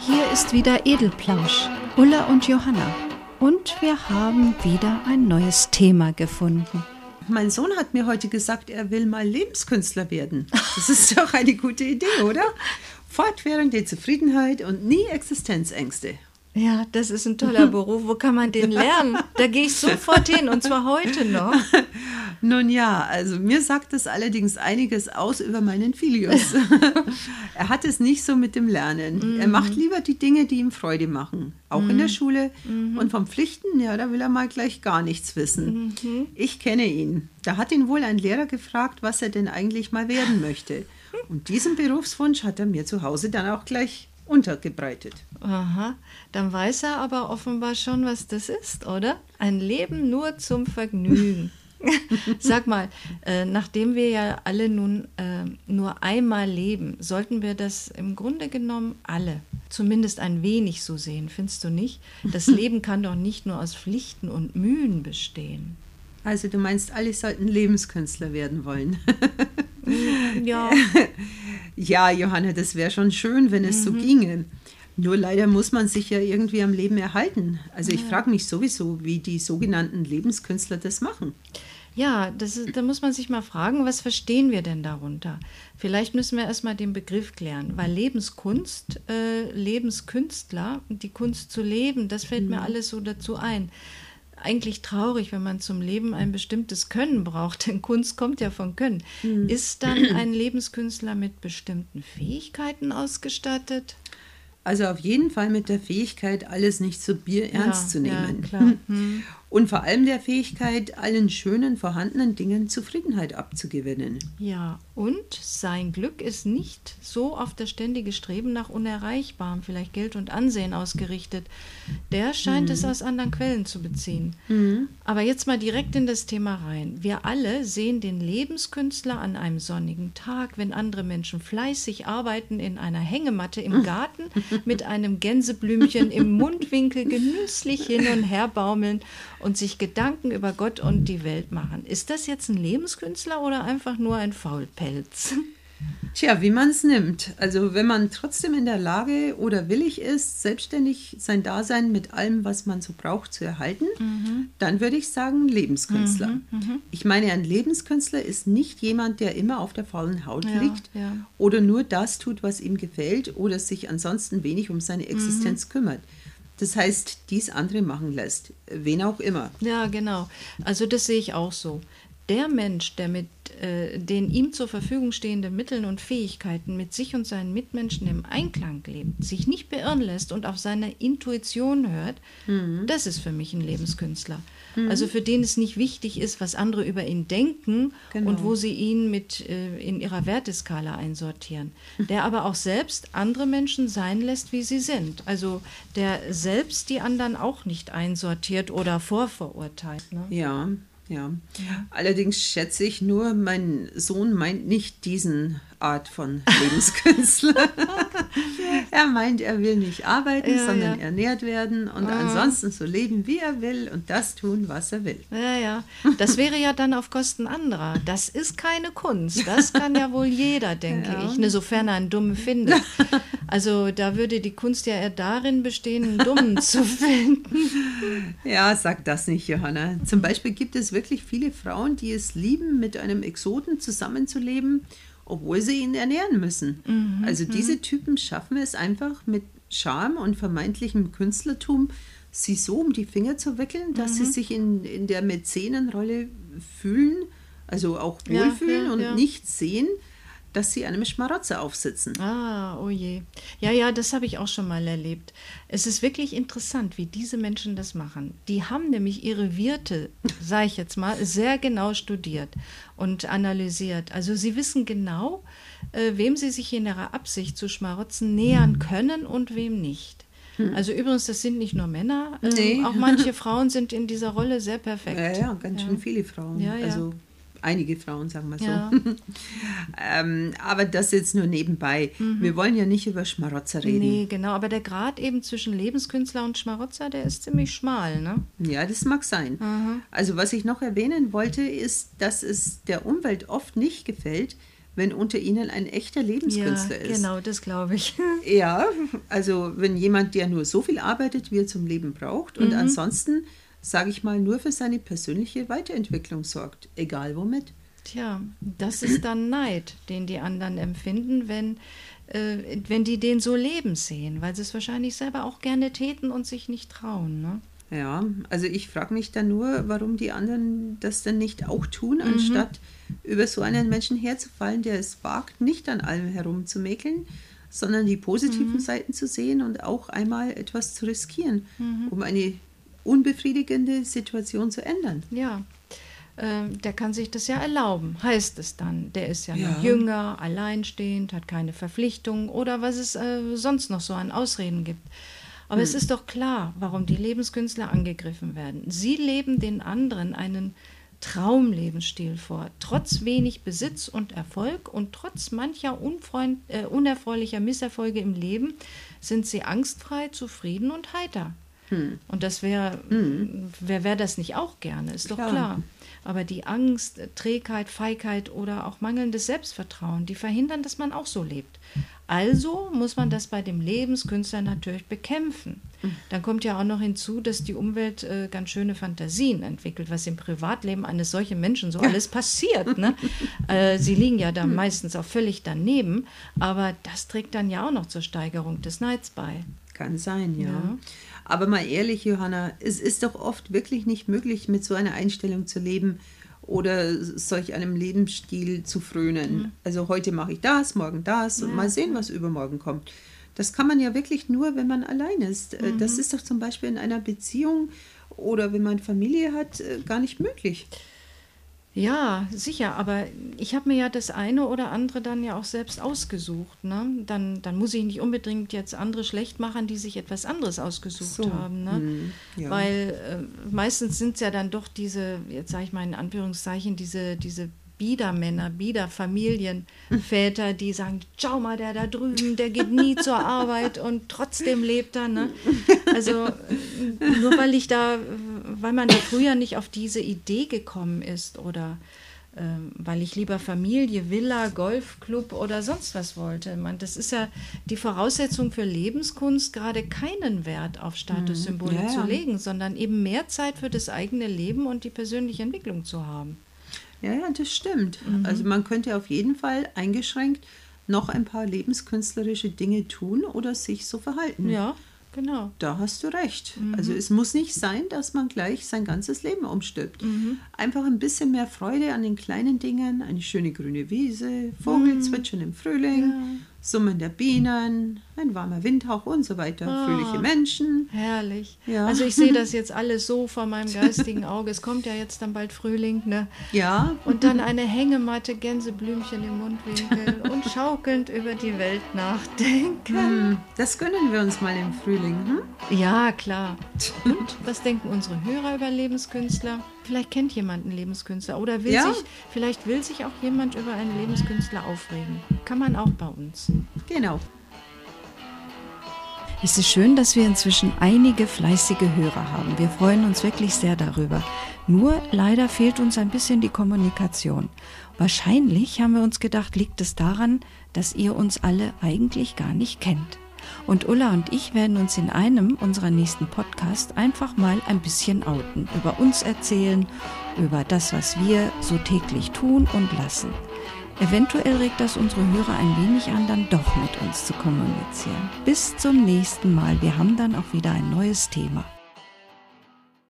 Hier ist wieder Edelplausch, Ulla und Johanna. Und wir haben wieder ein neues Thema gefunden. Mein Sohn hat mir heute gesagt, er will mal Lebenskünstler werden. Das ist doch eine gute Idee, oder? Fortwährende Zufriedenheit und nie Existenzängste. Ja, das ist ein toller Beruf. Wo kann man den lernen? Da gehe ich sofort hin und zwar heute noch. Nun ja, also mir sagt es allerdings einiges aus über meinen Filius. er hat es nicht so mit dem Lernen. Mhm. Er macht lieber die Dinge, die ihm Freude machen. Auch mhm. in der mhm. Schule. Mhm. Und vom Pflichten, ja, da will er mal gleich gar nichts wissen. Mhm. Ich kenne ihn. Da hat ihn wohl ein Lehrer gefragt, was er denn eigentlich mal werden möchte. Und diesen Berufswunsch hat er mir zu Hause dann auch gleich untergebreitet. Aha, dann weiß er aber offenbar schon, was das ist, oder? Ein Leben nur zum Vergnügen. Sag mal, äh, nachdem wir ja alle nun äh, nur einmal leben, sollten wir das im Grunde genommen alle zumindest ein wenig so sehen, findest du nicht? Das Leben kann doch nicht nur aus Pflichten und Mühen bestehen. Also du meinst, alle sollten Lebenskünstler werden wollen. ja. Ja, Johanna, das wäre schon schön, wenn es mhm. so ginge. Nur leider muss man sich ja irgendwie am Leben erhalten. Also ich ja. frage mich sowieso, wie die sogenannten Lebenskünstler das machen. Ja, das ist, da muss man sich mal fragen, was verstehen wir denn darunter? Vielleicht müssen wir erstmal den Begriff klären, weil Lebenskunst, äh, Lebenskünstler, die Kunst zu leben, das fällt mhm. mir alles so dazu ein eigentlich traurig, wenn man zum Leben ein bestimmtes Können braucht, denn Kunst kommt ja von Können. Mhm. Ist dann ein Lebenskünstler mit bestimmten Fähigkeiten ausgestattet? Also auf jeden Fall mit der Fähigkeit, alles nicht so bierernst ja, zu nehmen. Ja, hm. Und vor allem der Fähigkeit, allen schönen vorhandenen Dingen Zufriedenheit abzugewinnen. Ja, und sein Glück ist nicht so auf das ständige Streben nach Unerreichbarem, vielleicht Geld und Ansehen ausgerichtet. Der scheint mhm. es aus anderen Quellen zu beziehen. Mhm. Aber jetzt mal direkt in das Thema rein. Wir alle sehen den Lebenskünstler an einem sonnigen Tag, wenn andere Menschen fleißig arbeiten in einer Hängematte im Garten mit einem Gänseblümchen im Mundwinkel genüsslich hin und her baumeln und sich Gedanken über Gott und die Welt machen. Ist das jetzt ein Lebenskünstler oder einfach nur ein Faulpelz? Tja, wie man es nimmt. Also wenn man trotzdem in der Lage oder willig ist, selbstständig sein Dasein mit allem, was man so braucht, zu erhalten, mhm. dann würde ich sagen Lebenskünstler. Mhm, mh. Ich meine, ein Lebenskünstler ist nicht jemand, der immer auf der faulen Haut ja, liegt ja. oder nur das tut, was ihm gefällt oder sich ansonsten wenig um seine Existenz mhm. kümmert. Das heißt, dies andere machen lässt, wen auch immer. Ja, genau. Also das sehe ich auch so. Der Mensch, der mit äh, den ihm zur Verfügung stehenden Mitteln und Fähigkeiten mit sich und seinen Mitmenschen im Einklang lebt, sich nicht beirren lässt und auf seine Intuition hört, mhm. das ist für mich ein Lebenskünstler. Mhm. Also für den es nicht wichtig ist, was andere über ihn denken genau. und wo sie ihn mit äh, in ihrer Werteskala einsortieren. Mhm. Der aber auch selbst andere Menschen sein lässt, wie sie sind. Also der selbst die anderen auch nicht einsortiert oder vorverurteilt. Ne? Ja, ja. Allerdings schätze ich nur, mein Sohn meint nicht diesen Art von Lebenskünstler. er meint, er will nicht arbeiten, ja, sondern ja. ernährt werden und ah. ansonsten so leben, wie er will und das tun, was er will. Ja, ja. Das wäre ja dann auf Kosten anderer. Das ist keine Kunst. Das kann ja wohl jeder, denke ja. ich, ne, sofern er einen Dummen findet. Also da würde die Kunst ja eher darin bestehen, einen Dummen zu finden. Ja, sag das nicht, Johanna. Zum Beispiel gibt es wirklich viele Frauen, die es lieben, mit einem Exoten zusammenzuleben obwohl sie ihn ernähren müssen. Mhm, also diese mhm. Typen schaffen es einfach mit Charme und vermeintlichem Künstlertum, sie so um die Finger zu wickeln, dass mhm. sie sich in, in der Mäzenenrolle fühlen, also auch wohlfühlen ja, ja, und ja. nicht sehen, dass sie einem Schmarotzer aufsitzen. Ah, oh je. Ja, ja, das habe ich auch schon mal erlebt. Es ist wirklich interessant, wie diese Menschen das machen. Die haben nämlich ihre Wirte, sage ich jetzt mal, sehr genau studiert und analysiert. Also sie wissen genau, äh, wem sie sich in ihrer Absicht zu schmarotzen nähern können und wem nicht. Hm. Also übrigens, das sind nicht nur Männer, äh, nee. auch manche Frauen sind in dieser Rolle sehr perfekt. Ja, ja, ganz schön viele Frauen. Ja, ja. Also einige Frauen, sagen wir so. Ja. ähm, aber das jetzt nur nebenbei. Wir wollen ja nicht über Schmarotzer reden. Nee, genau. Aber der Grad eben zwischen Lebenskünstler und Schmarotzer, der ist ziemlich schmal, ne? Ja, das mag sein. Also was ich noch erwähnen wollte, ist, dass es der Umwelt oft nicht gefällt, wenn unter ihnen ein echter Lebenskünstler ja, ist. genau, das glaube ich. Ja, also wenn jemand, der nur so viel arbeitet, wie er zum Leben braucht und ansonsten, sage ich mal, nur für seine persönliche Weiterentwicklung sorgt, egal womit. Tja, das ist dann Neid, den die anderen empfinden, wenn, äh, wenn die den so leben sehen, weil sie es wahrscheinlich selber auch gerne täten und sich nicht trauen. Ne? Ja, also ich frage mich dann nur, warum die anderen das denn nicht auch tun, anstatt über so einen Menschen herzufallen, der es wagt, nicht an allem herumzumäkeln, sondern die positiven Seiten zu sehen und auch einmal etwas zu riskieren, um eine unbefriedigende Situation zu ändern. Ja, äh, der kann sich das ja erlauben, heißt es dann. Der ist ja, Ja. noch jünger, alleinstehend, hat keine Verpflichtungen oder was es äh, sonst noch so an Ausreden gibt. Aber Hm. es ist doch klar, warum die Lebenskünstler angegriffen werden. Sie leben den anderen einen Traumlebensstil vor, trotz wenig Besitz und Erfolg und trotz mancher unfreund, äh, unerfreulicher Misserfolge im Leben sind sie angstfrei, zufrieden und heiter. Und das wäre, wer wäre das nicht auch gerne, ist doch Klar. klar. Aber die Angst, Trägheit, Feigheit oder auch mangelndes Selbstvertrauen, die verhindern, dass man auch so lebt. Also muss man das bei dem Lebenskünstler natürlich bekämpfen. Dann kommt ja auch noch hinzu, dass die Umwelt äh, ganz schöne Fantasien entwickelt, was im Privatleben eines solchen Menschen so alles passiert. Ne? äh, sie liegen ja da meistens auch völlig daneben, aber das trägt dann ja auch noch zur Steigerung des Neids bei. Kann sein, ja. Ja. Aber mal ehrlich, Johanna, es ist doch oft wirklich nicht möglich, mit so einer Einstellung zu leben oder solch einem Lebensstil zu frönen. Also heute mache ich das, morgen das und Ja. mal sehen, was übermorgen kommt. Das kann man ja wirklich nur, wenn man allein ist. Äh, Das ist doch zum Beispiel in einer Beziehung oder wenn man Familie hat, äh, gar nicht möglich. Ja, sicher, aber ich habe mir ja das eine oder andere dann ja auch selbst ausgesucht. Ne? Dann, dann muss ich nicht unbedingt jetzt andere schlecht machen, die sich etwas anderes ausgesucht So, haben. Ne? hm, ja. Weil äh, meistens sind es ja dann doch diese, jetzt sage ich mal in Anführungszeichen, diese, diese Biedermänner, Biederfamilienväter, die sagen, schau mal, der da drüben, der geht nie zur Arbeit und trotzdem lebt er. Ne? Also äh, nur weil ich da, äh, weil man da früher nicht auf diese Idee gekommen ist oder ähm, weil ich lieber Familie, Villa, Golfclub oder sonst was wollte. Man, das ist ja die Voraussetzung für Lebenskunst, gerade keinen Wert auf Statussymbole Ja, ja. zu legen, sondern eben mehr Zeit für das eigene Leben und die persönliche Entwicklung zu haben. Ja, ja, das stimmt. Also man könnte auf jeden Fall eingeschränkt noch ein paar lebenskünstlerische Dinge tun oder sich so verhalten. Ja, genau. Da hast du recht. Also es muss nicht sein, dass man gleich sein ganzes Leben umstirbt. Einfach ein bisschen mehr Freude an den kleinen Dingen, eine schöne grüne Wiese, Vogelzwitschern im Frühling, Summen der Bienen, ein warmer Windhauch und so weiter, Ah. fröhliche Menschen. Herrlich. Ja. Also ich sehe das jetzt alles so vor meinem geistigen Auge. Es kommt ja jetzt dann bald Frühling, ne? Ja, Und dann eine Hängematte, Gänseblümchen im Mundwinkel und schaukelnd über die Welt nachdenken. hm, das gönnen wir uns mal im Frühling. Hm? Ja, klar. Und was denken unsere Hörer über Lebenskünstler? Vielleicht kennt jemand einen Lebenskünstler oder will Ja. sich, vielleicht will sich auch jemand über einen Lebenskünstler aufregen. Kann man auch bei uns. Genau. Es ist schön, dass wir inzwischen einige fleißige Hörer haben. Wir freuen uns wirklich sehr darüber. Nur leider fehlt uns ein bisschen die Kommunikation. Wahrscheinlich haben wir uns gedacht, liegt es daran, dass ihr uns alle eigentlich gar nicht kennt. Und Ulla und ich werden uns in einem unserer nächsten Podcasts einfach mal ein bisschen outen, über uns erzählen, über das, was wir so täglich tun und lassen. Eventuell regt das unsere Hörer ein wenig an, dann doch mit uns zu kommunizieren. Bis zum nächsten Mal. Wir haben dann auch wieder ein neues Thema.